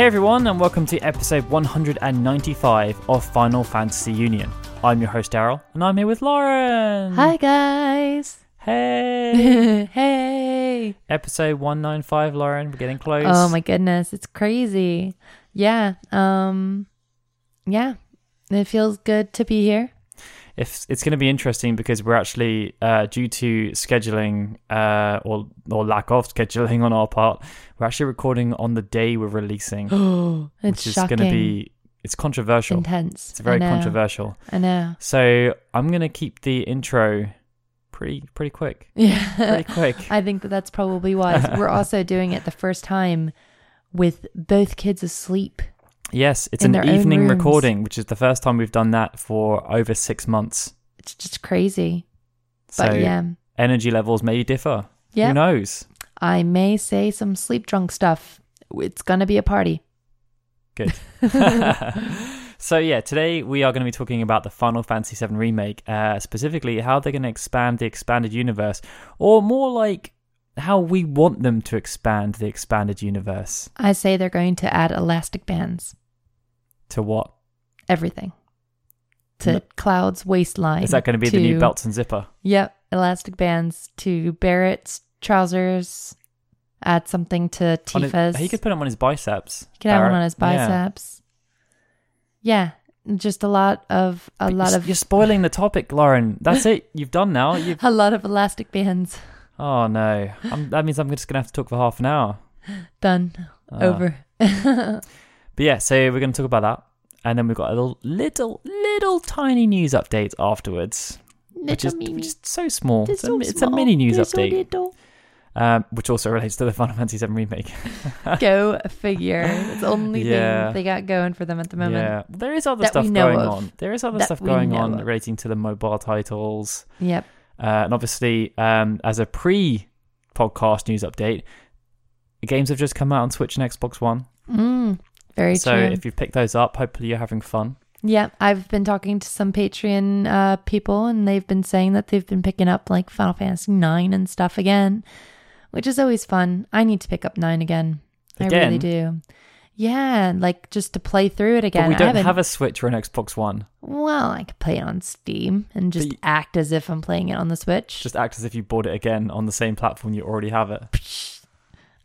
Hey everyone, and welcome to episode 195 of Final Fantasy Union. I'm your host Daryl, and I'm here with Lauren. Hi guys. Hey. hey. episode 195, Lauren. We're getting close. Oh my goodness, it's crazy. Yeah. Um yeah. It feels good to be here. It's, it's going to be interesting because we're actually, uh, due to scheduling uh, or or lack of scheduling on our part, we're actually recording on the day we're releasing, Oh, it's which is going to be it's controversial. intense. It's very I controversial. I know. So I'm going to keep the intro pretty pretty quick. Yeah. Pretty quick. I think that that's probably wise. We're also doing it the first time with both kids asleep. Yes, it's an evening recording, which is the first time we've done that for over six months. It's just crazy. So But yeah. energy levels may differ. Yeah. Who knows? I may say some sleep drunk stuff. It's gonna be a party. Good. so yeah, today we are going to be talking about the Final Fantasy VII remake, uh, specifically how they're going to expand the expanded universe, or more like how we want them to expand the expanded universe. I say they're going to add elastic bands. To what? everything to No. Cloud's waistline. Is that going to be the new belts and zipper? Yep, elastic bands to Barrett's trousers. Add something to On his- Tifa's. he could put them on his biceps. He could have one on his biceps. Yeah. just a lot of a But lot you're, of you're spoiling the topic, Lauren. That's it. You've done now. You've. a lot of elastic bands. Oh no. I'm, that means I'm just gonna have to talk for half an hour. Done. Ah. Over. But yeah, so we're gonna talk about that, and then we've got a little, little, little tiny news update afterwards, which is, Little which is so small. It's, so a, it's a mini news They're so update, um, which also relates to the Final Fantasy VII remake. Go figure. It's the only Yeah. thing they got going for them at the moment. Yeah, there is other That stuff going of. on. There is other That stuff going on of. relating to the mobile titles. Yep. Uh, and obviously, um, as a pre podcast news update, the games have just come out on Switch and Xbox One. Mm, very so true. So if you've picked those up, hopefully you're having fun. Yeah, I've been talking to some Patreon uh, people, and they've been saying that they've been picking up like Final Fantasy Nine and stuff again, which is always fun. I need to pick up Nine again. I really do. Yeah, like just to play through it again. but we don't have a Switch or an Xbox One. Well, I could play it on Steam and just you- act as if I'm playing it on the Switch. Just act as if you bought it again on the same platform you already have it.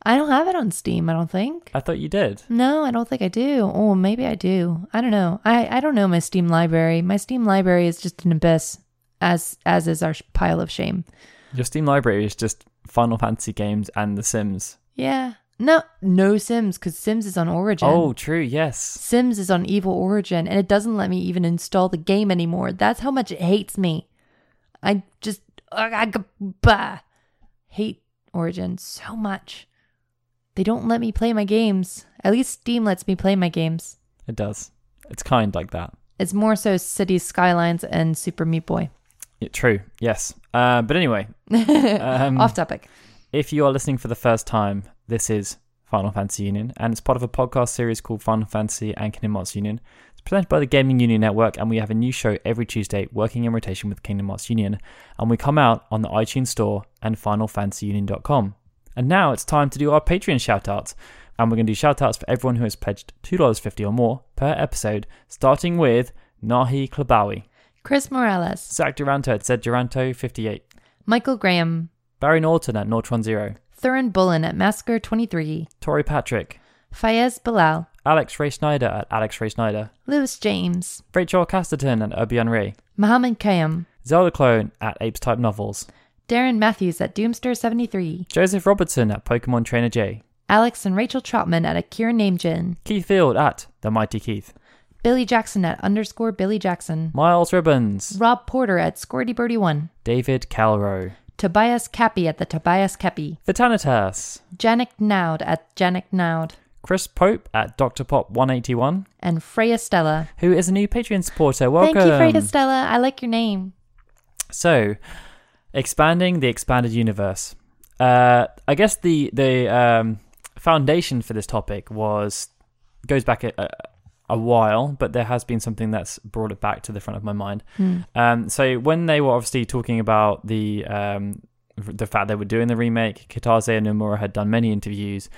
I don't have it on Steam. I don't think. I thought you did. No, I don't think I do. Oh, maybe I do. I don't know. I, I don't know my Steam library. My Steam library is just an abyss, as as is our sh- pile of shame. Your Steam library is just Final Fantasy games and The Sims. Yeah. No, no Sims because Sims is on Origin. Oh, true. Yes. Sims is on Evil Origin, and it doesn't let me even install the game anymore. That's how much it hates me. I just I g- bah, hate Origin so much. They don't let me play my games. At least Steam lets me play my games. It does. It's kind like that. It's more so Cities Skylines and Super Meat Boy. Yeah, true. Yes. Uh, but anyway, um, Off topic. if you are listening for the first time, this is Final Fantasy Union, and it's part of a podcast series called Final Fantasy and Kingdom Hearts Union. It's presented by the Gaming Union Network, and we have a new show every Tuesday, working in rotation with Kingdom Hearts Union, and we come out on the iTunes Store and FinalFantasyUnion.com. And now it's time to do our Patreon shoutouts, and we're going to do shoutouts for everyone who has pledged $2.50 or more per episode, starting with Nahi Klabawi, Chris Morales, Zach Duranto at Zed Duranto 58, Michael Graham, Barry Norton at Nortron Zero, Thurin Bullen at Massacre 23, Tori Patrick, Fayez Bilal, Alex Ray Snyder at Alex Ray Snyder, Lewis James, Rachel Casterton at Urbian Ray, Mohammed Kayam, Zelda Clone at Apes Type Novels, Darren Matthews at Doomster73, Joseph Robertson at Pokemon Trainer J, Alex and Rachel Trotman at Akira Namejin, Keith Field at The Mighty Keith, Billy Jackson at underscore Billy Jackson, Miles Ribbons, Rob Porter at Squirty Birdie 1, David Calrow, Tobias Cappy at the Tobias Cappy, Vitanitas, Janik Naud at Janik Naud, Chris Pope at Dr. Pop 181, and Freya Stella. who is a new Patreon supporter. Welcome. Thank you, Freya Stella. I like your name. So, expanding the expanded universe. Uh, I guess the the um, foundation for this topic was goes back a, a, a while, but there has been something that's brought it back to the front of my mind. Hmm. Um, so when they were obviously talking about the um, the fact they were doing the remake, Kitase and Nomura had done many interviews,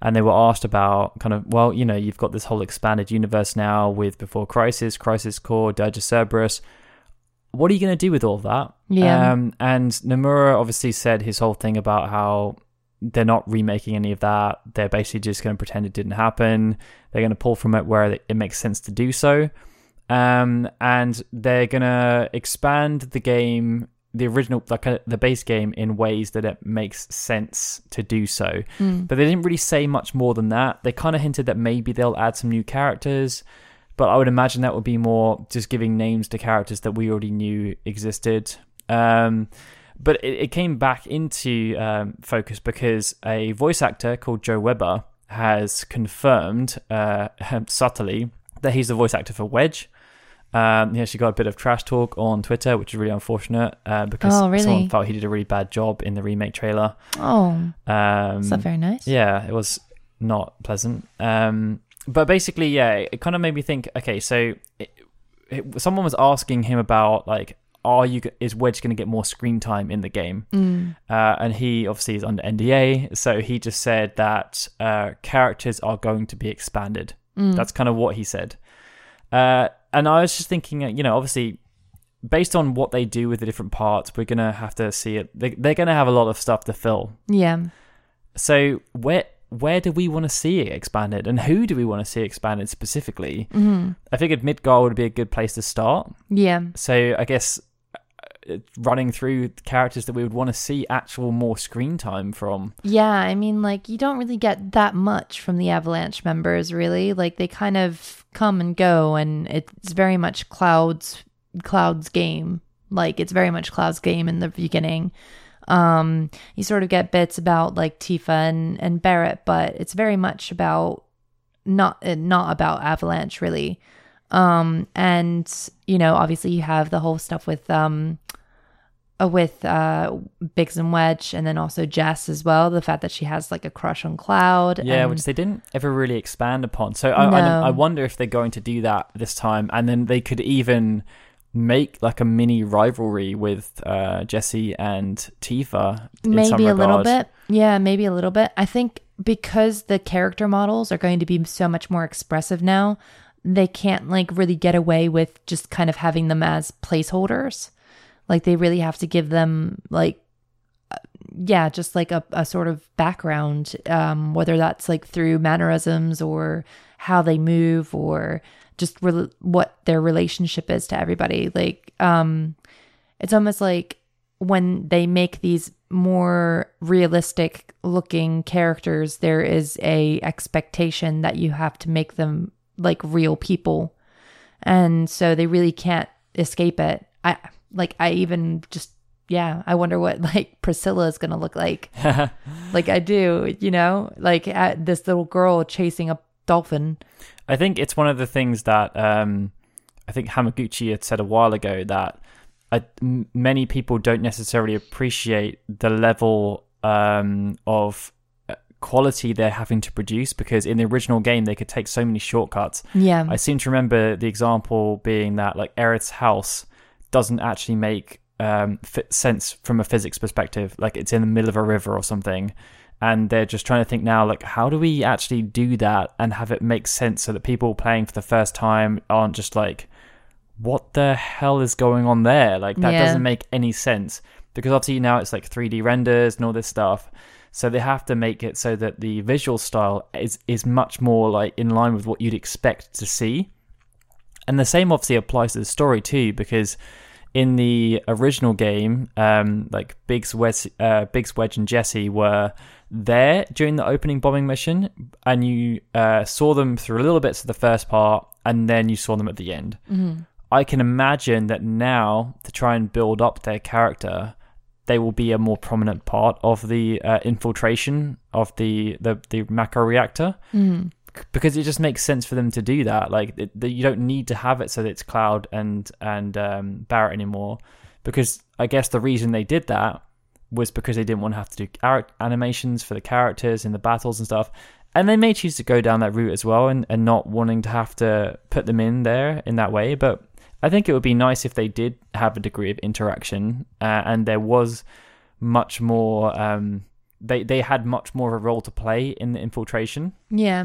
and they were asked about kind of well, you know, you've got this whole expanded universe now with Before Crisis, Crisis Core, Dirge of Cerberus. What are you going to do with all of that? Yeah. Um, and Nomura obviously said his whole thing about how they're not remaking any of that. They're basically just going to pretend it didn't happen. They're going to pull from it where it makes sense to do so. Um, and they're going to expand the game, the original, like uh, the base game, in ways that it makes sense to do so. Mm. But they didn't really say much more than that. They kind of hinted that maybe they'll add some new characters. But I would imagine that would be more just giving names to characters that we already knew existed. Um, but it, it came back into um, focus because a voice actor called Joe Weber has confirmed uh, subtly that he's the voice actor for Wedge. Um, he actually got a bit of trash talk on Twitter, which is really unfortunate uh, because Oh, really? someone felt he did a really bad job in the remake trailer. Oh, Um, that's not very nice. yeah, it was not pleasant. Um, but basically, yeah, it, it kind of made me think. Okay, so it, it, someone was asking him about like, are you is Wedge going to get more screen time in the game? Mm. Uh, and he obviously is under NDA, so he just said that uh, characters are going to be expanded. Mm. That's kind of what he said. Uh, and I was just thinking, uh, you know, obviously, based on what they do with the different parts, we're gonna have to see it. They, they're gonna have a lot of stuff to fill. yeah. So where where do we want to see it expanded, and who do we want to see expanded specifically? hmm I figured Midgar would be a good place to start. Yeah. So I guess uh, running through the characters that we would want to see actual more screen time from. Yeah, I mean, like, you don't really get that much from the Avalanche members, really. Like, they kind of come and go, and it's very much Cloud's Cloud's game. Like, it's very much Cloud's game in the beginning. Um, you sort of get bits about like Tifa and and Barrett, but it's very much about not uh, not about Avalanche, really. Um, and you know, obviously, you have the whole stuff with um uh, with uh Biggs and Wedge and then also Jess as well. The fact that she has like a crush on Cloud. Yeah, and- which they didn't ever really expand upon. So I, I, I wonder if they're going to do that this time, and then they could even make like a mini rivalry with uh, Jessie and Tifa. maybe a little bit. Yeah, maybe a little bit. I think because the character models are going to be so much more expressive now, they can't like really get away with just kind of having them as placeholders. Like they really have to give them like uh, yeah, just like a, a sort of background, um, whether that's like through mannerisms or how they move or just re- what their relationship is to everybody. Like, um, it's almost like when they make these more realistic looking characters, there is a expectation that you have to make them like real people, and so they really can't escape it. I like I even just yeah, I wonder what like Priscilla is gonna look like. like I do, you know, like at this little girl chasing a dolphin. I think it's one of the things that um, I think Hamaguchi had said a while ago that many people don't necessarily appreciate the level um, of uh, quality they're having to produce because in the original game they could take so many shortcuts. Yeah, I seem to remember the example being that like Aerith's house doesn't actually make um, sense from a physics perspective. Like it's in the middle of a river or something, and they're just trying to think now, like how do we actually do that and have it make sense so that people playing for the first time aren't just like, what the hell is going on there? Like that Yeah. doesn't make any sense because obviously now it's like 3D renders and all this stuff. So they have to make it so that the visual style is is much more like in line with what you'd expect to see. And the same obviously applies to the story too, because in the original game, um, like Biggs, Wes- uh, Biggs, Wedge, and Jessie were there during the opening bombing mission, and you uh, saw them through a little bits of the first part, and then you saw them at the end. I can imagine that now to try and build up their character, they will be a more prominent part of the uh, infiltration of the the, the Mako reactor Mhm. because it just makes sense for them to do that. Like it, that you don't need to have it so that it's Cloud and and um, Barrett anymore, because I guess the reason they did that was because they didn't want to have to do animations for the characters in the battles and stuff. And they may choose to go down that route as well, and, and not wanting to have to put them in there in that way. But I think it would be nice if they did have a degree of interaction, uh, and there was much more um, they they had much more of a role to play in the infiltration. Yeah.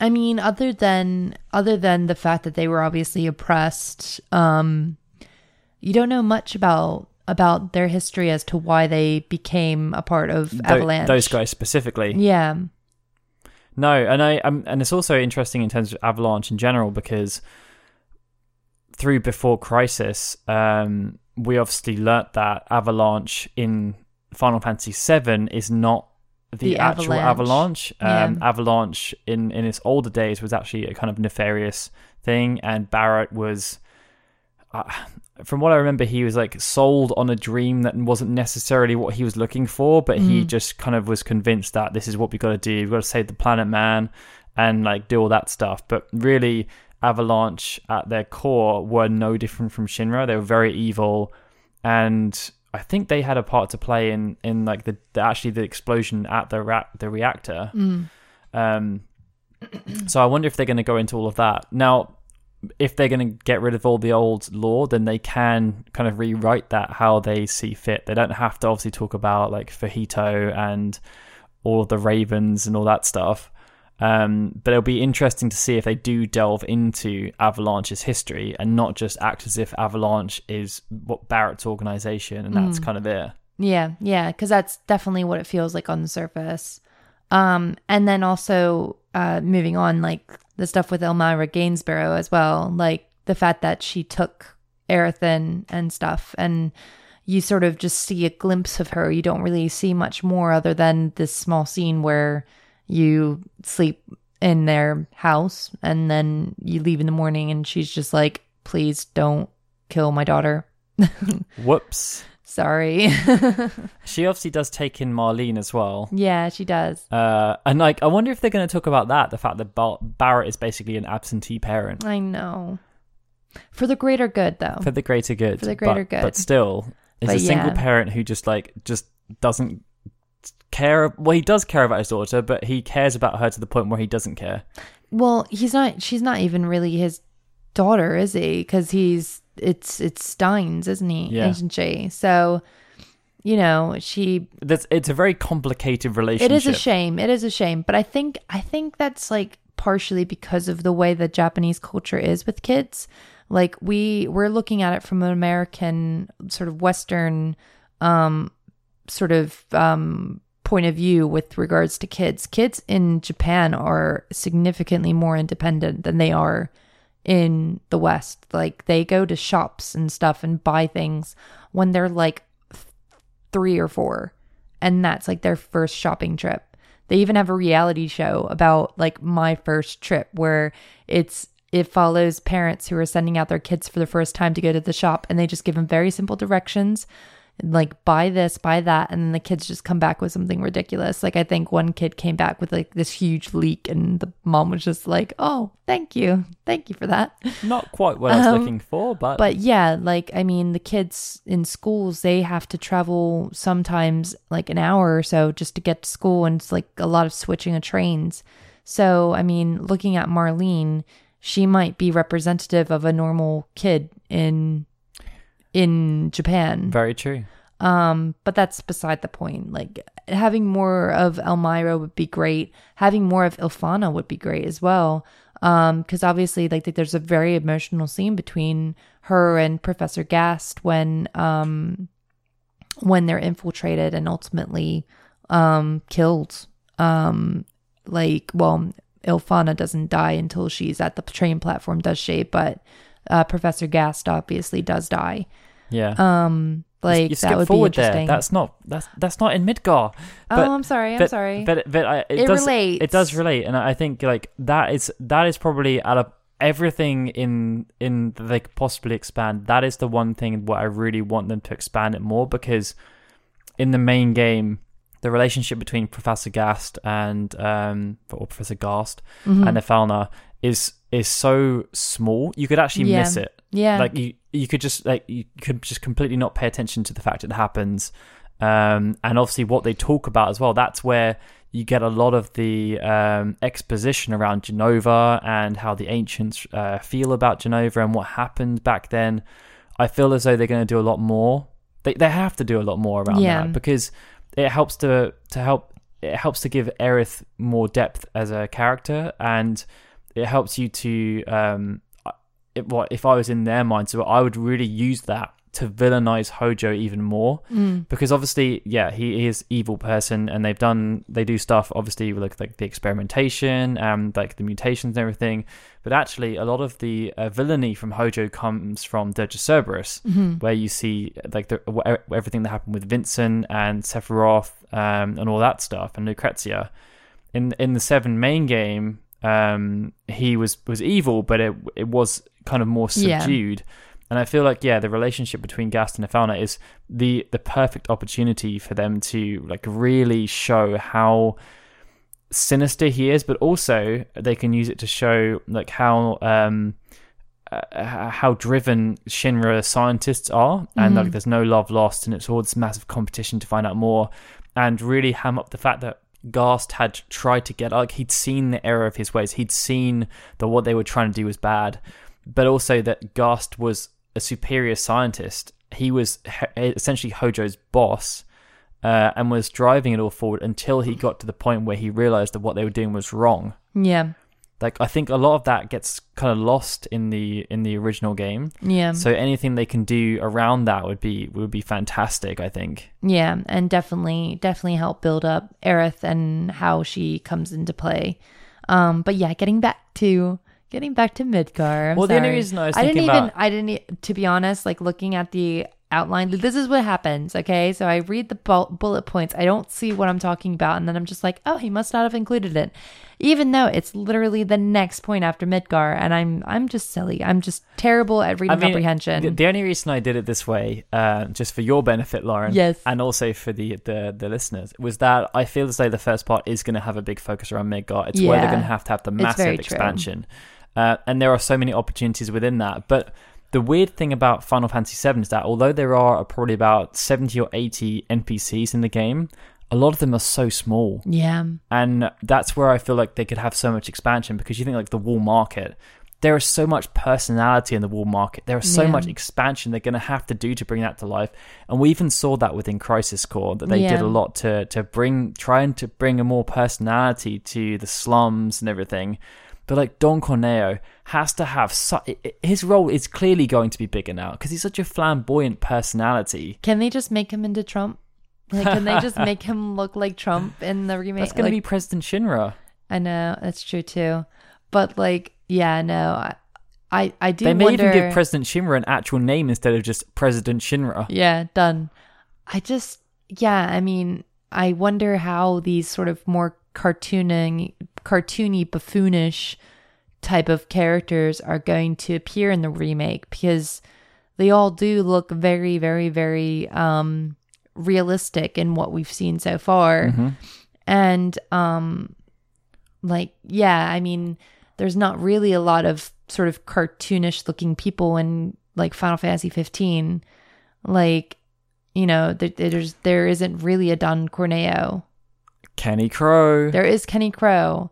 I mean, other than other than the fact that they were obviously oppressed, um, you don't know much about about their history as to why they became a part of Tho- Avalanche. those guys specifically. Yeah. No, and I um, and it's also interesting in terms of Avalanche in general because through Before Crisis, um, we obviously learnt that Avalanche in Final Fantasy VII is not the, The actual Avalanche. Avalanche. Um, Yeah. Avalanche in in its older days was actually a kind of nefarious thing, and Barrett was. Uh, from what I remember, he was like sold on a dream that wasn't necessarily what he was looking for, but he Mm. just kind of was convinced that this is what we got to do. We've got to save the planet, man, and like do all that stuff. But really, Avalanche at their core were no different from Shinra. They were very evil, and I think they had a part to play in in like the, the actually the explosion at the ra- the reactor. Mm. Um, so I wonder if they're going to go into all of that now. If they're going to get rid of all the old lore, then they can kind of rewrite that how they see fit. They don't have to obviously talk about like Fuhito and all of the Ravens and all that stuff. Um, but it'll be interesting to see if they do delve into Avalanche's history and not just act as if Avalanche is what Barrett's organization and that's Mm. kind of it. Yeah, yeah, because that's definitely what it feels like on the surface. Um, and then also uh, moving on, like the stuff with Elmyra Gainsborough as well, like the fact that she took Erethan and stuff, and you sort of just see a glimpse of her. You don't really see much more other than this small scene where you sleep in their house and then you leave in the morning, and she's just like, "Please don't kill my daughter." Whoops. Sorry. She obviously does take in Marlene as well. yeah, she does. Uh, and like, I wonder if they're going to talk about that the fact that Bar- Barrett is basically an absentee parent I know. For the greater good, though. for the greater good. For the greater but, good. But still, it's But a single parent who just like, just doesn't care. Well, he does care about his daughter, but he cares about her to the point where he doesn't care. well, he's not. She's not even really his daughter, is he? Because he's it's it's Dyne's, isn't he? Yeah. Isn't she? So, you know, she. That's, it's a very complicated relationship. It is a shame. It is a shame. But I think I think that's like partially because of the way that Japanese culture is with kids. Like we we're looking at it from an American sort of Western um sort of um point of view with regards to kids. Kids in Japan are significantly more independent than they are in the West. Like they go to shops and stuff and buy things when they're like th- three or four. And that's like their first shopping trip. They even have a reality show about like my first trip where it's it follows parents who are sending out their kids for the first time to go to the shop and they just give them very simple directions like buy this, buy that, and then the kids just come back with something ridiculous. Like I think one kid came back with like this huge leak, and the mom was just like, "Oh, thank you, thank you for that." Not quite what I was Um, looking for, but, But yeah, like I mean, the kids in schools they have to travel sometimes like an hour or so just to get to school, and it's like a lot of switching of trains. So I mean, looking at Marlene, she might be representative of a normal kid in in Japan. very true. Um, but that's beside the point. Like having more of Elmyra would be great. Having more of Ifalna would be great as well. Um, because obviously, like there's a very emotional scene between her and Professor Gast when um when they're infiltrated and ultimately um killed. Um, like well, Ifalna doesn't die until she's at the train platform, does she? But uh, Professor Gast obviously does die. Yeah. Um, like you that skip would be forward there. interesting. That's not that's that's not in Midgar. But, oh, I'm sorry. I'm but, sorry. But but I, it, It does relates. it does relate, and I think like that is that is probably out of everything in in that they could possibly expand. That is the one thing what I really want them to expand it more because in the main game. The relationship between Professor Gast and um or Professor Gast Mhm. and is is so small you could actually Yeah. miss it yeah. like you you could just like you could just completely not pay attention to the fact it happens um and obviously what they talk about as well that's where you get a lot of the um exposition around Jenova and how the ancients uh, feel about Jenova and what happened back then i feel as though they're going to do a lot more they, they have to do a lot more around Yeah. that because it helps to to help it helps to give Aerith more depth as a character, and it helps you to um, it, what if I was in their mind, so I would really use that to villainize Hojo even more Mm. because obviously, yeah, he is evil person, and they've done they do stuff obviously with like, like the experimentation and like the mutations and everything. But actually, a lot of the uh, villainy from Hojo comes from Dirge of Cerberus, Mhm. where you see like the everything that happened with Vincent and Sephiroth um, and all that stuff, and Lucrezia. In in the seven main game, um, he was was evil, but it it was kind of more Yeah. subdued. And I feel like yeah, the relationship between Gast and Ifalna is the the perfect opportunity for them to like really show how sinister he is, but also they can use it to show like how um uh, how driven Shinra scientists are, and like Mhm. there's no love lost, and it's all this massive competition to find out more, and really ham up the fact that Gast had tried to get like he'd seen the error of his ways, he'd seen that what they were trying to do was bad, but also that Gast was a superior scientist. He was essentially Hojo's boss. Uh, and was driving it all forward until he got to the point where he realized that what they were doing was wrong Yeah. Like I think a lot of that gets kind of lost in the in the original game. Yeah. So anything they can do around that would be would be fantastic. I think. Yeah, and definitely, definitely help build up Aerith and how she comes into play. Um, but yeah, getting back to getting back to Midgar. I'm well, the only sorry. reason I was I didn't even. about I didn't. To be honest, like looking at the outline, this is what happens. Okay, so I read the bu- bullet points. I don't see what I'm talking about, and then I'm just like, oh, he must not have included it, even though it's literally the next point after Midgar, and I'm I'm just silly. I'm just terrible at reading I mean, comprehension. the, the only reason I did it this way, uh, just for your benefit, Lauren, Yes. and also for the, the the listeners, was that I feel as though the first part is going to have a big focus around Midgar. It's where they're going to have to have the massive expansion, uh, and there are so many opportunities within that. But the weird thing about Final Fantasy VII is that although there are probably about seventy or eighty NPCs in the game, a lot of them are so small. yeah, and that's where I feel like they could have so much expansion because you think like the wall market. There is so much personality in the wall market. There is so Yeah. much expansion they're going to have to do to bring that to life, and we even saw that within Crisis Core that they did a lot to to bring trying to bring a more personality to the slums and everything. But like Don Corneo has to have su- his role is clearly going to be bigger now because he's such a flamboyant personality. Can they just make him into Trump? Like, can they just make him look like Trump in the remake? That's going to Like, be President Shinra. I know that's true too, but like, yeah, no, I, I, I do They may wonder. even give President Shinra an actual name instead of just President Shinra. yeah, done. I just, yeah, I mean, I wonder how these sort of more cartooning, cartoony, buffoonish type of characters are going to appear in the remake because they all do look very, very, very um realistic in what we've seen so far. Mhm. and um like yeah i mean there's not really a lot of sort of cartoonish looking people in like final fantasy 15 like you know there, there's there isn't really a don corneo Kenny Crow. there is kenny crow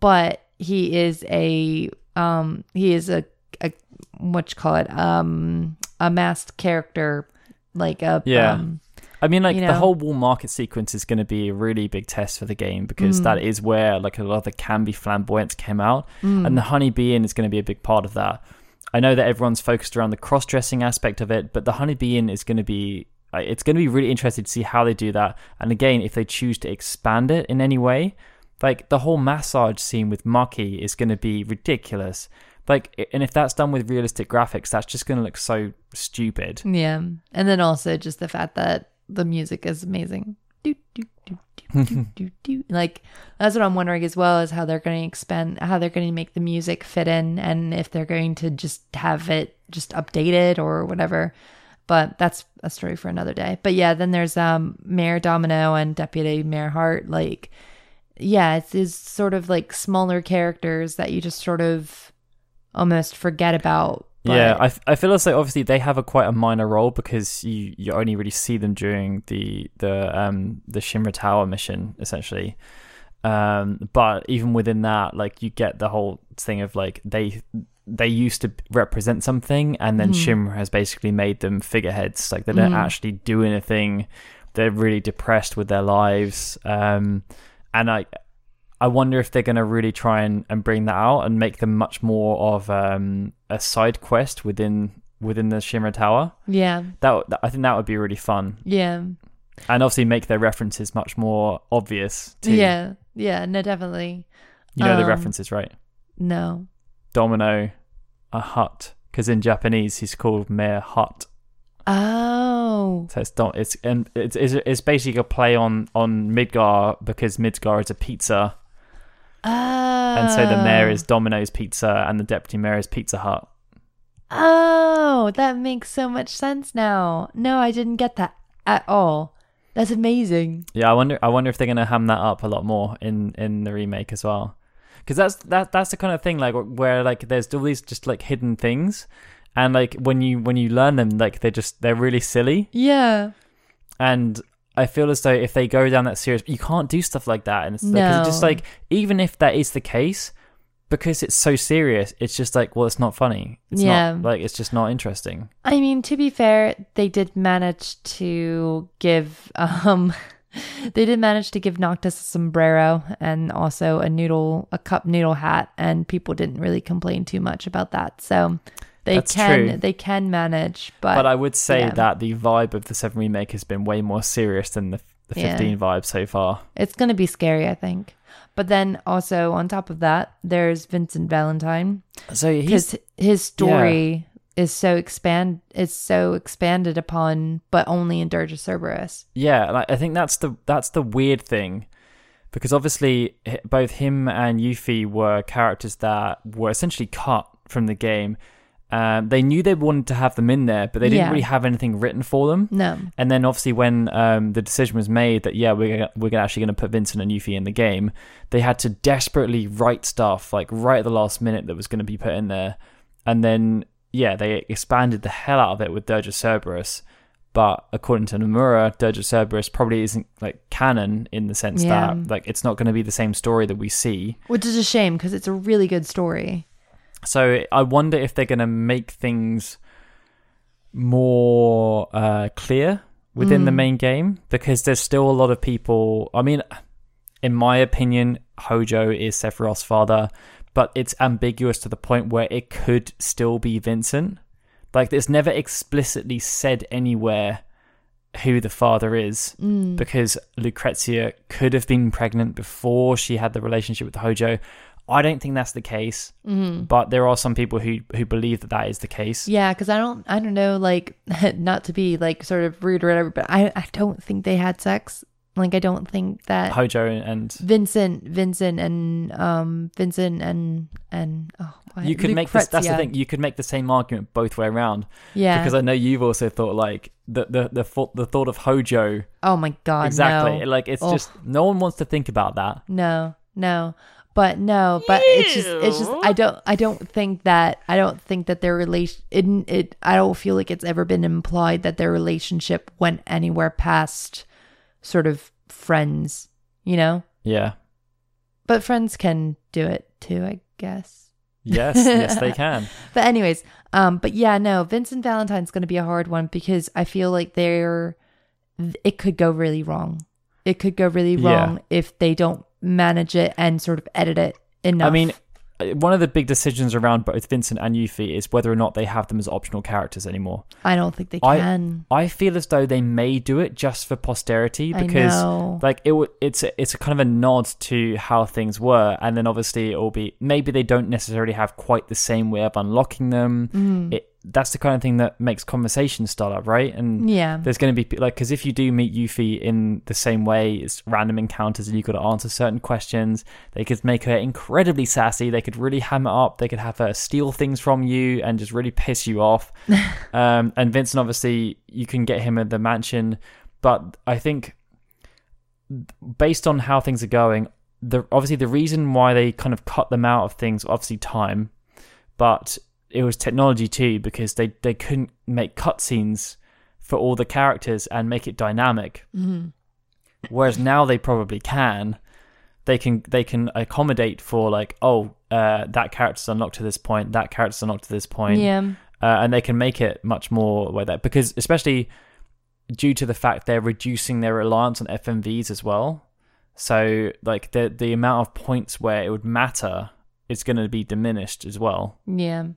but he is a um he is a, a what you call it um a masked character like a Yeah. um, I mean, like you the whole wall market sequence is going to be a really big test for the game because Mm. that is where like a lot of the can be flamboyance came out, mm, and the honeybee inn is going to be a big part of that. I know that everyone's focused around the cross dressing aspect of it, but the honeybee inn is going to be. It's going to be really interesting to see how they do that, and again, if they choose to expand it in any way, like the whole massage scene with Maki is going to be ridiculous. Like, and if that's done with realistic graphics, that's just going to look so stupid. Yeah. And then also just the fact that the music is amazing. Do, do, do. Like that's what I'm wondering as well is how they're going to expand how they're going to make the music fit in and if they're going to just have it just updated or whatever. But that's a story for another day. But yeah, then there's um Mayor Domino and Deputy Mayor Hart like yeah, it's is sort of like smaller characters that you just sort of almost forget about. Yeah, I, I feel as though obviously they have a quite a minor role because you, you only really see them during the the um the Shinra Tower mission essentially. Um, but even within that, like you get the whole thing of like they they used to represent something, and then Mhm. Shinra has basically made them figureheads. Like they don't Mhm. actually do anything. They're really depressed with their lives. Um, and I I wonder if they're going to really try and, and bring that out and make them much more of um, a side quest within within the Shinra Tower. Yeah. That, that I think that would be really fun, Yeah. and obviously make their references much more obvious. Too. Yeah. Yeah. No, definitely. you know the Um, references, right? No. Domino, a hut, because in Japanese he's called Mayor Hut. Oh. So it's don't it's and it's it's, it's basically a play on on Midgar because Midgar is a pizza, Oh. and so the mayor is Domino's Pizza and the deputy mayor is Pizza Hut. Oh, that makes so much sense now. No, I didn't get that at all. That's amazing. Yeah, I wonder I wonder if they're gonna ham that up a lot more in in the remake as well, because that's that that's the kind of thing like where like there's all these just like hidden things, and like when you when you learn them like they're just they're really silly, Yeah. and I feel as though if they go down that serious, you can't do stuff like that, and it's, like, 'cause it's just like even if that is the case, because it's so serious, it's just like well, it's not funny. It's Yeah. not like it's just not interesting. I mean, to be fair, they did manage to give um they did manage to give Noctis a sombrero and also a noodle a cup noodle hat and people didn't really complain too much about that. So they That's can true. they can manage, but, But I would say yeah. that the vibe of the Seven remake has been way more serious than the the Yeah. fifteen vibe so far. it's going to be scary, I think. But then also on top of that, there's Vincent Valentine So because his story is so expand is so expanded upon, but only in Dirge of Cerberus. yeah, I think that's the that's the weird thing because obviously both him and Yuffie were characters that were essentially cut from the game. Um, they knew they wanted to have them in there, but they didn't Yeah. really have anything written for them. No, And then obviously when um, the decision was made that yeah we're gonna, we're actually going to put Vincent and Yuffie in the game, they had to desperately write stuff like right at the last minute that was going to be put in there, and then yeah they expanded the hell out of it with Dirge of Cerberus. But according to Nomura, Dirge of Cerberus probably isn't like canon in the sense Yeah. that like it's not going to be the same story that we see. which is a shame because it's a really good story. So I wonder if they're going to make things more uh, clear within the Mm. main game because there's still a lot of people. I mean, in my opinion, Hojo is Sephiroth's father, but it's ambiguous to the point where it could still be Vincent. Like, it's never explicitly said anywhere who the father is Mm. because Lucrezia could have been pregnant before she had the relationship with Hojo. I don't think that's the case, Mm. but there are some people who who believe that that is the case. Yeah, because I don't, I don't know, like, not to be like sort of rude or whatever, but I, I don't think they had sex. Like, I don't think that Hojo and Vincent, Vincent, and um, Vincent and and oh, what? you could make this. That's the thing. You could make the same argument both way around Yeah. because I know you've also thought like the the the thought the thought of Hojo oh my god. exactly. No. Like it's Ugh. just no one wants to think about that. No, no. But no, but it's just it's just I don't I don't think that I don't think that their relation it, it I don't feel like it's ever been implied that their relationship went anywhere past sort of friends, you know? Yeah. But friends can do it too, I guess. Yes. yes, they can. But anyways, um but yeah, no, Vincent Valentine's going to be a hard one because I feel like they're it could go really wrong. It could go really Yeah. wrong if they don't manage it and sort of edit it enough. I mean, uh, one of the big decisions around both Vincent and Yuffie is whether or not they have them as optional characters anymore. I don't think they I- can. I feel as though they may do it just for posterity because like it w- it's a, it's a kind of a nod to how things were and then obviously it will be maybe they don't necessarily have quite the same way of unlocking them Mm. it that's the kind of thing that makes conversations start up right? And yeah. there's going to be like because if you do meet Yuffie in the same way it's random encounters and you've got to answer certain questions. They could make her incredibly sassy. They could really hammer up. They could have her steal things from you and just really piss you off. Um, and Vincent obviously you can get him at the mansion. But I think based on how things are going the obviously the reason why they kind of cut them out of things obviously time. But it was technology too because they they couldn't make cutscenes for all the characters and make it dynamic hmm whereas now they probably can they can they can accommodate for like oh uh, that character's unlocked to this point that character's unlocked to this point Yeah. uh, and they can make it much more like that because especially due to the fact they're reducing their reliance on FMVs as well. So like the the amount of points where it would matter is going to be diminished as well. Yeah.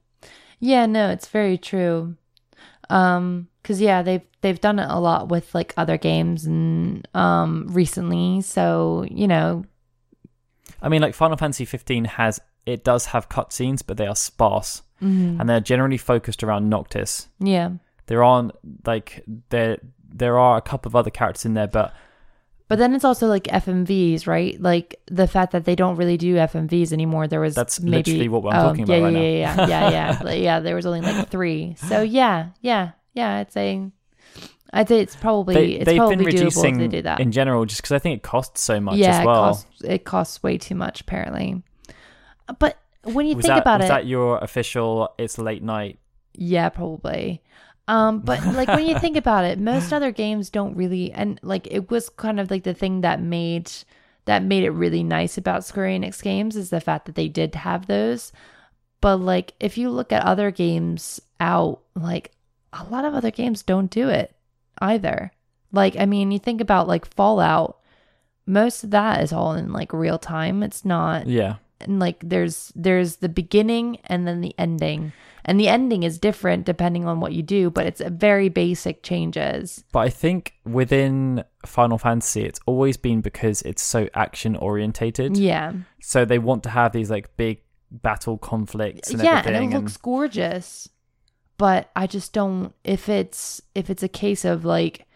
Yeah, no, it's very true. Um cuz yeah, they've they've done it a lot with like other games and um recently, so, you know, I mean, like Final Fantasy 15 has it does have cutscenes, but they are sparse mhm. and they're generally focused around Noctis. yeah. There aren't like there there are a couple of other characters in there, but But then it's also like FMVs, right? Like the fact that they don't really do FMVs anymore. There was That's maybe, literally what I'm oh, talking yeah, about right yeah, now. yeah, yeah, yeah, yeah, yeah. There was only like three. So yeah, yeah, yeah. I'd say, I'd say it's probably they, it's they've probably been doable if reducing they do that. in general just because I think it costs so much yeah, as well. it costs it costs way too much apparently. But when you was think that about was it, that your official? It's late night. Yeah, probably. Um, but like when you think about it, most other games don't really and like it was kind of like the thing that made that made it really nice about Square Enix games is the fact that they did have those. But like if you look at other games out, like a lot of other games don't do it either. Like I mean, you think about like Fallout, most of that is all in like real time. It's not Yeah, and like there's there's the beginning and then the ending and the ending is different depending on what you do but it's very basic changes but I think within Final Fantasy, it's always been because it's so action orientated. yeah So they want to have these like big battle conflicts and yeah and everything. it looks gorgeous but i just don't if it's if it's a case of like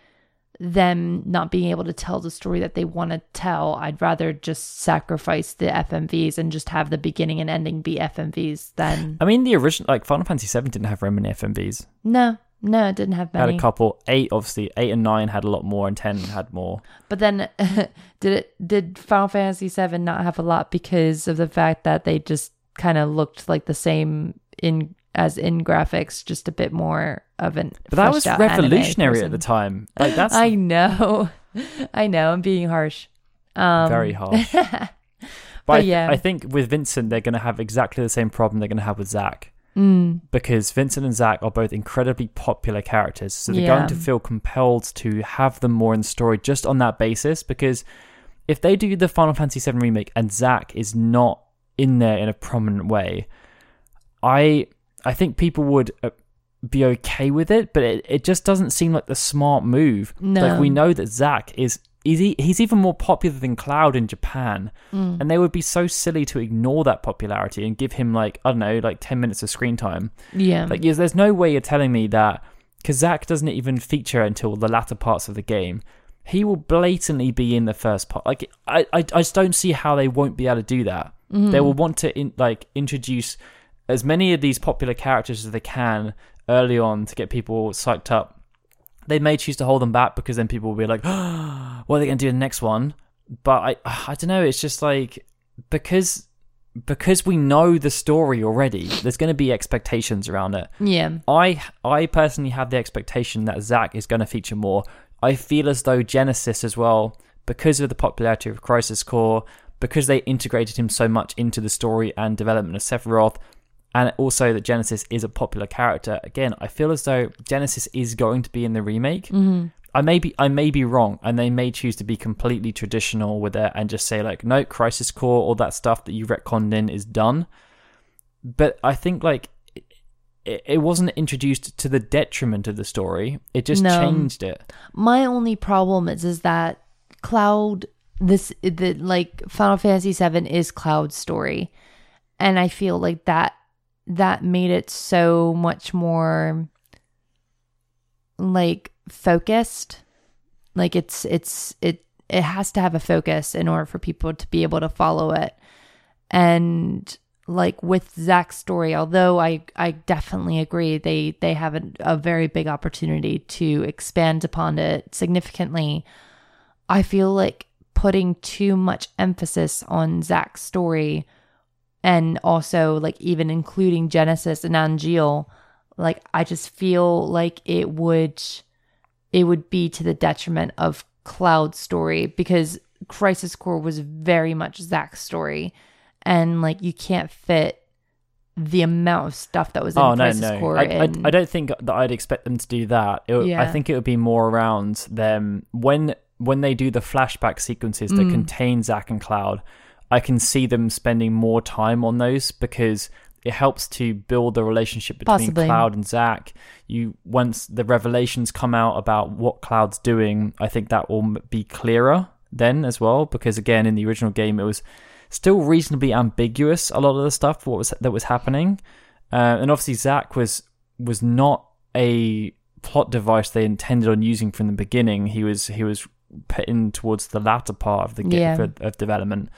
them not being able to tell the story that they want to tell i'd rather just sacrifice the fmvs and just have the beginning and ending be fmvs than I mean, the original like Final Fantasy VII didn't have very many FMVs. no no it didn't have It had a couple. Eight, obviously, eight and nine had a lot more, and ten had more. But then, did it? Did Final Fantasy VII not have a lot because of the fact that they just kind of looked like the same in as in graphics, just a bit more of an. But that was revolutionary at the time. Like that's I know, I know. I'm being harsh. Um, very harsh. But, But I, yeah. I think with Vincent, they're going to have exactly the same problem they're going to have with Zack. mm, Because Vincent and Zack are both incredibly popular characters. So they're Yeah. going to feel compelled to have them more in the story just on that basis. Because if they do the Final Fantasy VII remake and Zack is not in there in a prominent way, I I think people would uh, be okay with it, but it, it just doesn't seem like the smart move. no, Like we know that Zack is he's, he's even more popular than Cloud in Japan, Mm. and they would be so silly to ignore that popularity and give him like I don't know, like ten minutes of screen time. yeah, Like yes, there's no way you're telling me that because Zack doesn't even feature until the latter parts of the game. He will blatantly be in the first part. Like I, I, I just don't see how they won't be able to do that. Mhm. They will want to in, like introduce as many of these popular characters as they can early on to get people psyched up. They may choose to hold them back because then people will be like, "What are they going to do in the next one?" But I, I don't know. It's just like because because we know the story already. There's going to be expectations around it. yeah, I I personally have the expectation that Zack is going to feature more. I feel as though Genesis as well, because of the popularity of Crisis Core, because they integrated him so much into the story and development of Sephiroth, and also that Genesis is a popular character. Again, I feel as though Genesis is going to be in the remake. hmm I may be I may be wrong, and they may choose to be completely traditional with it and just say like, no, Crisis Core, all that stuff that you retconned in is done. But I think like it, it wasn't introduced to the detriment of the story; it just No. changed it. My only problem is is that Cloud this the like Final Fantasy 7 is Cloud's story. And I feel like that that made it so much more like focused. Like it's it's it it has to have a focus in order for people to be able to follow it. And like with Zack's story, although I I definitely agree they they have a, a very big opportunity to expand upon it significantly. I feel like putting too much emphasis on Zack's story and also like even including Genesis and Angeal, like I just feel like it would it would be to the detriment of Cloud's story because Crisis Core was very much Zack's story. And like you can't fit the amount of stuff that was in oh no, Crisis no, Core. I, I, in- I don't think that I'd expect them to do that. It, would- I think it would be more around them when when they do the flashback sequences that Mm. contain Zack and Cloud, I can see them spending more time on those because it helps to build the relationship between Possibly. Cloud and Zack. You once the revelations come out about what Cloud's doing, I think that will be clearer then as well because again in the original game it was still reasonably ambiguous a lot of the stuff what was that was happening. Uh, and obviously Zack was was not a plot device they intended on using from the beginning. He was he was put in towards the latter part of the game Yeah. of development.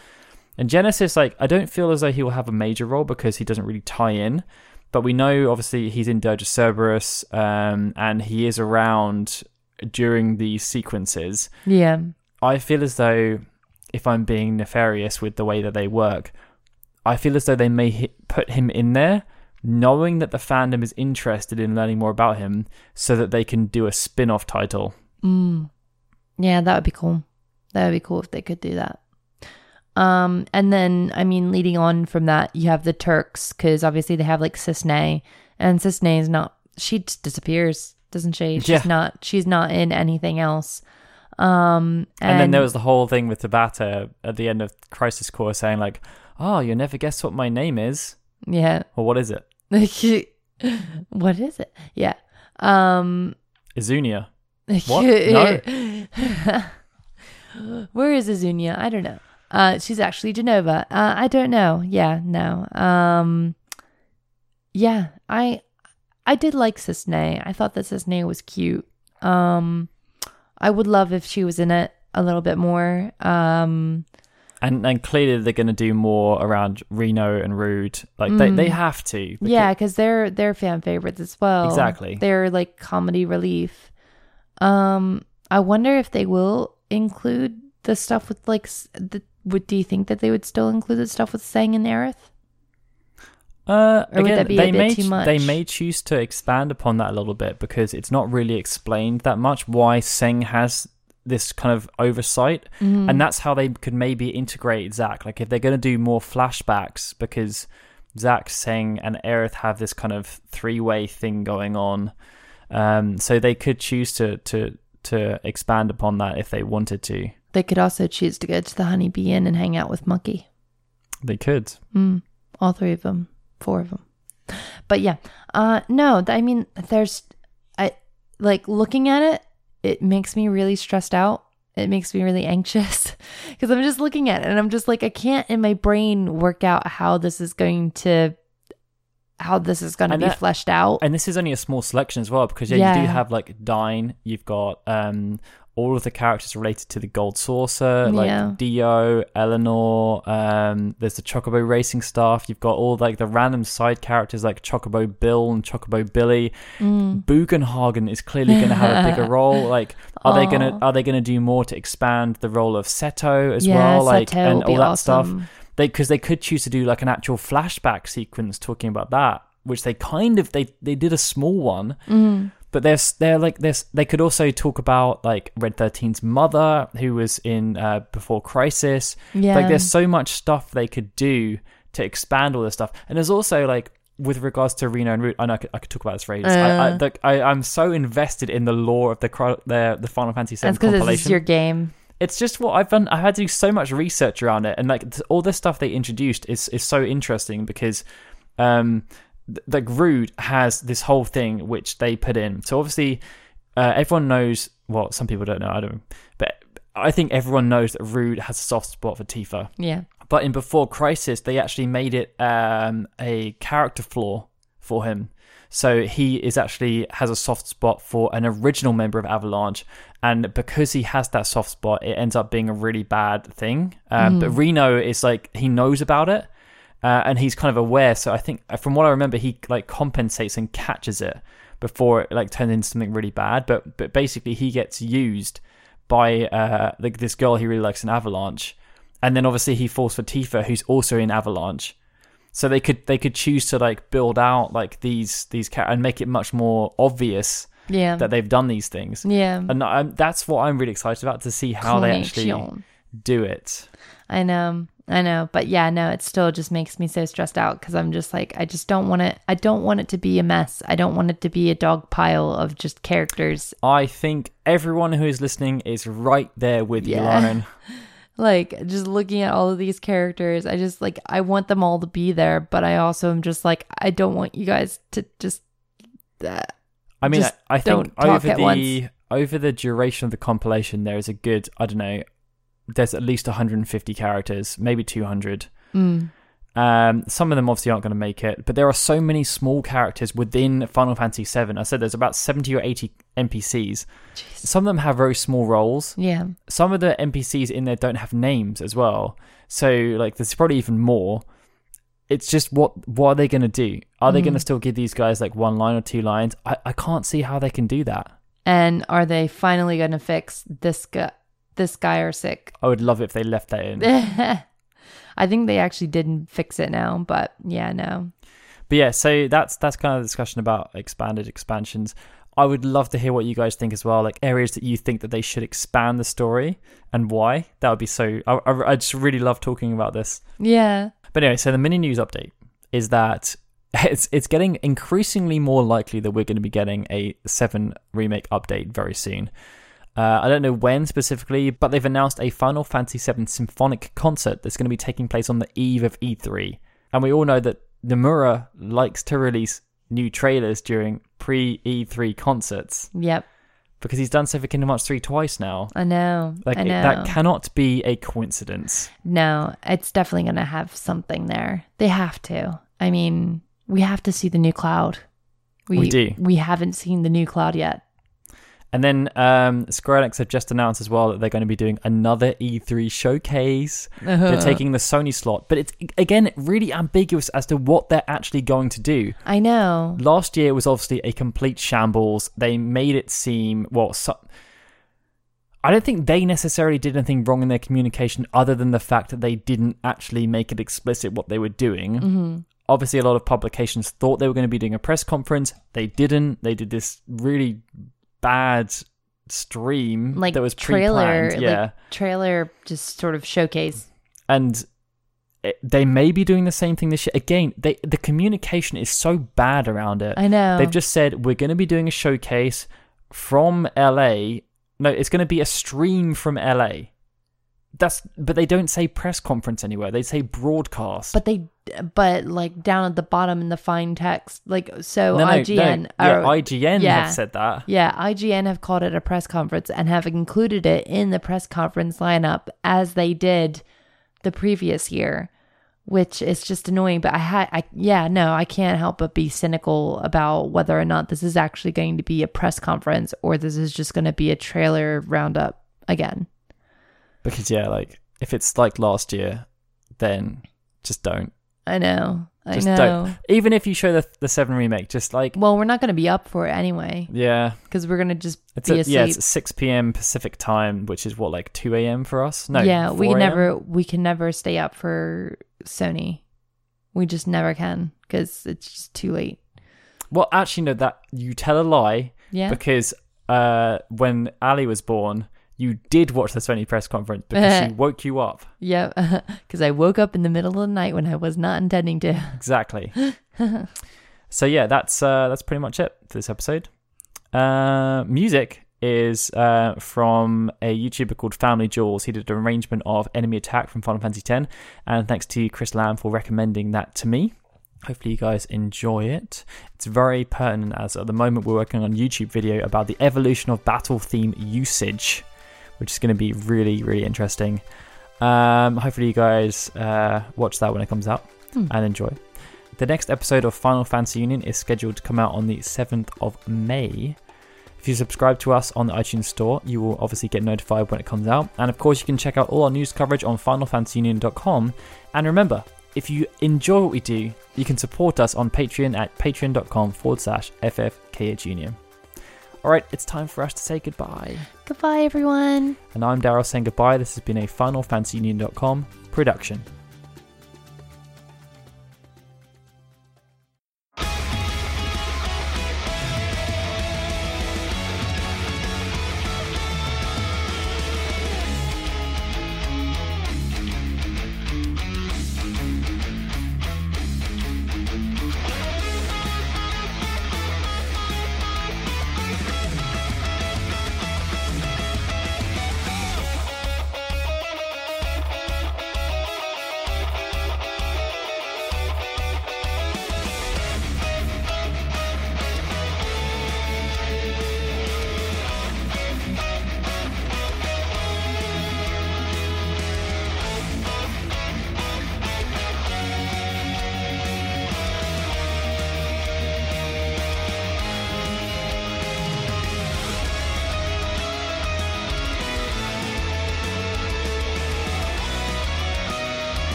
And Genesis, like, I don't feel as though he will have a major role because he doesn't really tie in. But we know, obviously, he's in Dirge of Cerberus, um, and he is around during these sequences. Yeah. I feel as though, if I'm being nefarious with the way that they work, I feel as though they may hit, put him in there, knowing that the fandom is interested in learning more about him, so that they can do a spin-off title. Mm. Yeah, that would be cool. That would be cool if they could do that. Um, and then I mean, leading on from that, you have the Turks because obviously they have like Cissnei, and Cissnei is not. She just disappears, doesn't she? She's Yeah. not. She's not in anything else. Um, and, And, then there was the whole thing with Tabata at the end of Crisis Core saying like, "Oh, you'll never guess what my name is." yeah. Well, what is it? what is it? Yeah. Um. Izunia. What? no. Where is Azunia? I don't know. Uh, she's actually Jenova. Uh, I don't know. Yeah, no. Um, yeah, I, I did like Cissnei. I thought that Cissnei was cute. Um, I would love if she was in it a little bit more. Um, And and clearly they're going to do more around Reno and Rude. Like they, they have to. because- yeah, because they're they're fan favorites as well. Exactly. They're like comedy relief. Um, I wonder if they will include the stuff with like the. Would do you think that they would still include the stuff with Tseng and Aerith? Uh, Or again, that be a they bit may they may choose to expand upon that a little bit because it's not really explained that much why Tseng has this kind of oversight, Mm-hmm. and that's how they could maybe integrate Zack. Like if they're going to do more flashbacks because Zack, Tseng, and Aerith have this kind of three way thing going on, um, so they could choose to to to expand upon that if they wanted to. They could also choose to go to the Honeybee Inn and hang out with Monkey. They could. Mm, all three of them, four of them. But yeah, uh, no, I mean, there's, I like looking at it. It makes me really stressed out. It makes me really anxious because I'm just looking at it and I'm just like, I can't in my brain work out how this is going to, how this is going to be that- fleshed out. And this is only a small selection as well because yeah, you do have like Dyne, you've got um all of the characters related to the Gold Saucer, like Yeah. Dio, Eleanor. Um, there's the Chocobo racing stuff. You've got all like the random side characters like Chocobo Bill and Chocobo Billy. Mm. Bugenhagen is clearly going to have a bigger role. Like, are they gonna are they gonna do more to expand the role of Seto as yeah, well? Like, Seto and all that awesome. stuff they because they could choose to do like an actual flashback sequence talking about that which they kind of they they did a small one Mm. But there's they're like this they could also talk about like red 13's mother who was in uh before crisis Yeah, like there's so much stuff they could do to expand all this stuff and there's also like with regards to Reno and Rude, I know I could, I could talk about this for ages. I, I, Uh. like, I, I'm so invested in the lore of the the, the Final Fantasy VII that's because compilation this is your game. it's just what I've done. I've had to do so much research around it, and like all this stuff they introduced is is so interesting because, um, like Rude has this whole thing which they put in. So obviously, uh, everyone knows. Well, some people don't know. I don't, but I think everyone knows that Rude has a soft spot for Tifa. Yeah, But in Before Crisis, they actually made it um, a character flaw for him. So he is actually has a soft spot for an original member of Avalanche, and because he has that soft spot, it ends up being a really bad thing. Um, But Reno is like he knows about it, uh, and he's kind of aware. So I think, from what I remember, he like compensates and catches it before it like turns into something really bad. But but basically, he gets used by uh, like this girl he really likes in Avalanche, and then obviously he falls for Tifa, who's also in Avalanche. So they could they could choose to like build out like these these char- and make it much more obvious yeah, that they've done these things. yeah. And I'm, that's what I'm really excited about to see how they actually do it. I know. I know. But yeah, no, it still just makes me so stressed out because I'm just like, I just don't want it. I don't want it to be a mess. I don't want it to be a dog pile of just characters. I think everyone who is listening is right there with you, Lauren. Like, just looking at all of these characters, I just like, I want them all to be there, but I also am just like, I don't want you guys to just. Uh, I mean, Just I, I think over the over the duration of the compilation, there is a good. I don't know. There's at least 150 characters, maybe 200. mm, Um, some of them obviously aren't going to make it, but there are so many small characters within Final Fantasy VII. I said there's about 70 or 80 NPCs. jeez. Some of them have very small roles. Yeah. Some of the NPCs in there don't have names as well. So like, there's probably even more. It's just what what are they going to do? Are they Mm. going to still give these guys like one line or two lines? I, I can't see how they can do that. And are they finally going to fix this guy? This guy are sick? I would love it if they left that in. I think they actually didn't fix it now, but yeah, no. But yeah, so that's that's kind of the discussion about expanded expansions. I would love to hear what you guys think as well, like areas that you think that they should expand the story and why. That would be so. I, I, I just really love talking about this. Yeah. But anyway, so the mini news update is that it's it's getting increasingly more likely that we're going to be getting a seven remake update very soon. Uh, I don't know when specifically, but they've announced a Final Fantasy VII symphonic concert that's going to be taking place on the eve of E3. And we all know that Nomura likes to release new trailers during pre E3 concerts Yep. because he's done so for Kingdom Hearts 3 twice now. I know. Like I it- that cannot be a coincidence. no, it's definitely going to have something there. They have to. I mean, we have to see the new cloud. We do. We haven't seen the new cloud yet. And then um, Square Enix have just announced as well that they're going to be doing another E3 showcase. They're taking the Sony slot, but it's again really ambiguous as to what they're actually going to do. I know. Last year was obviously a complete shambles. They made it seem well. So, I don't think they necessarily did anything wrong in their communication, other than the fact that they didn't actually make it explicit what they were doing. hmm Obviously, a lot of publications thought they were going to be doing a press conference. They didn't. They did this really bad stream Like that was trailer, pre-planned. Yeah, like trailer, just sort of showcase. and it, they may be doing the same thing this year. Again, they the communication is so bad around it. I know. They've just said we're going to be doing a showcase from LA. No, it's going to be a stream from LA. That's but they don't say press conference anywhere. They say broadcast. but they, but like down at the bottom in the fine text, like so no, IGN, no. Yeah, or- IGN yeah. have said that. Yeah, IGN have called it a press conference and have included it in the press conference lineup as they did the previous year, which is just annoying. But I had, I yeah, no, I can't help but be cynical about whether or not this is actually going to be a press conference or this is just going to be a trailer roundup again. Because yeah, like if it's like last year, then just don't. I know, I Just know. don't. Even if you show the the seven remake, just like Well, we're not going to be up for it anyway yeah, because we're going to just it's be at, asleep. yeah, it's six p.m. Pacific time, which is what like two a.m. for us. No, yeah, we can never we can never stay up for Sony. We just never can because it's just too late. Well, actually, no. That you tell a lie Yeah. because uh, when Ali was born, you did watch the Sony press conference because she woke you up. yeah. Because I woke up in the middle of the night when I was not intending to. Exactly. so yeah, that's uh, that's pretty much it for this episode. Uh, music is uh, from a YouTuber called Family Jewels. He did an arrangement of Enemy Attack from Final Fantasy X, and thanks to Chris Lamb for recommending that to me. Hopefully, you guys enjoy it. It's very pertinent as at the moment we're working on a YouTube video about the evolution of battle theme usage, which is going to be really, really interesting. Um, hopefully, you guys uh, watch that when it comes out Hmm. and enjoy. The next episode of Final Fantasy Union is scheduled to come out on the 7th of May. If you subscribe to us on the iTunes Store, you will obviously get notified when it comes out. And of course, you can check out all our news coverage on FinalFantasyUnion.com. And remember, if you enjoy what we do, you can support us on Patreon at patreon.com forward slash FFKHUnion. All right, it's time for us to say goodbye. Goodbye, everyone. And I'm Daryl saying goodbye. This has been a FinalFantasyUnion.com production.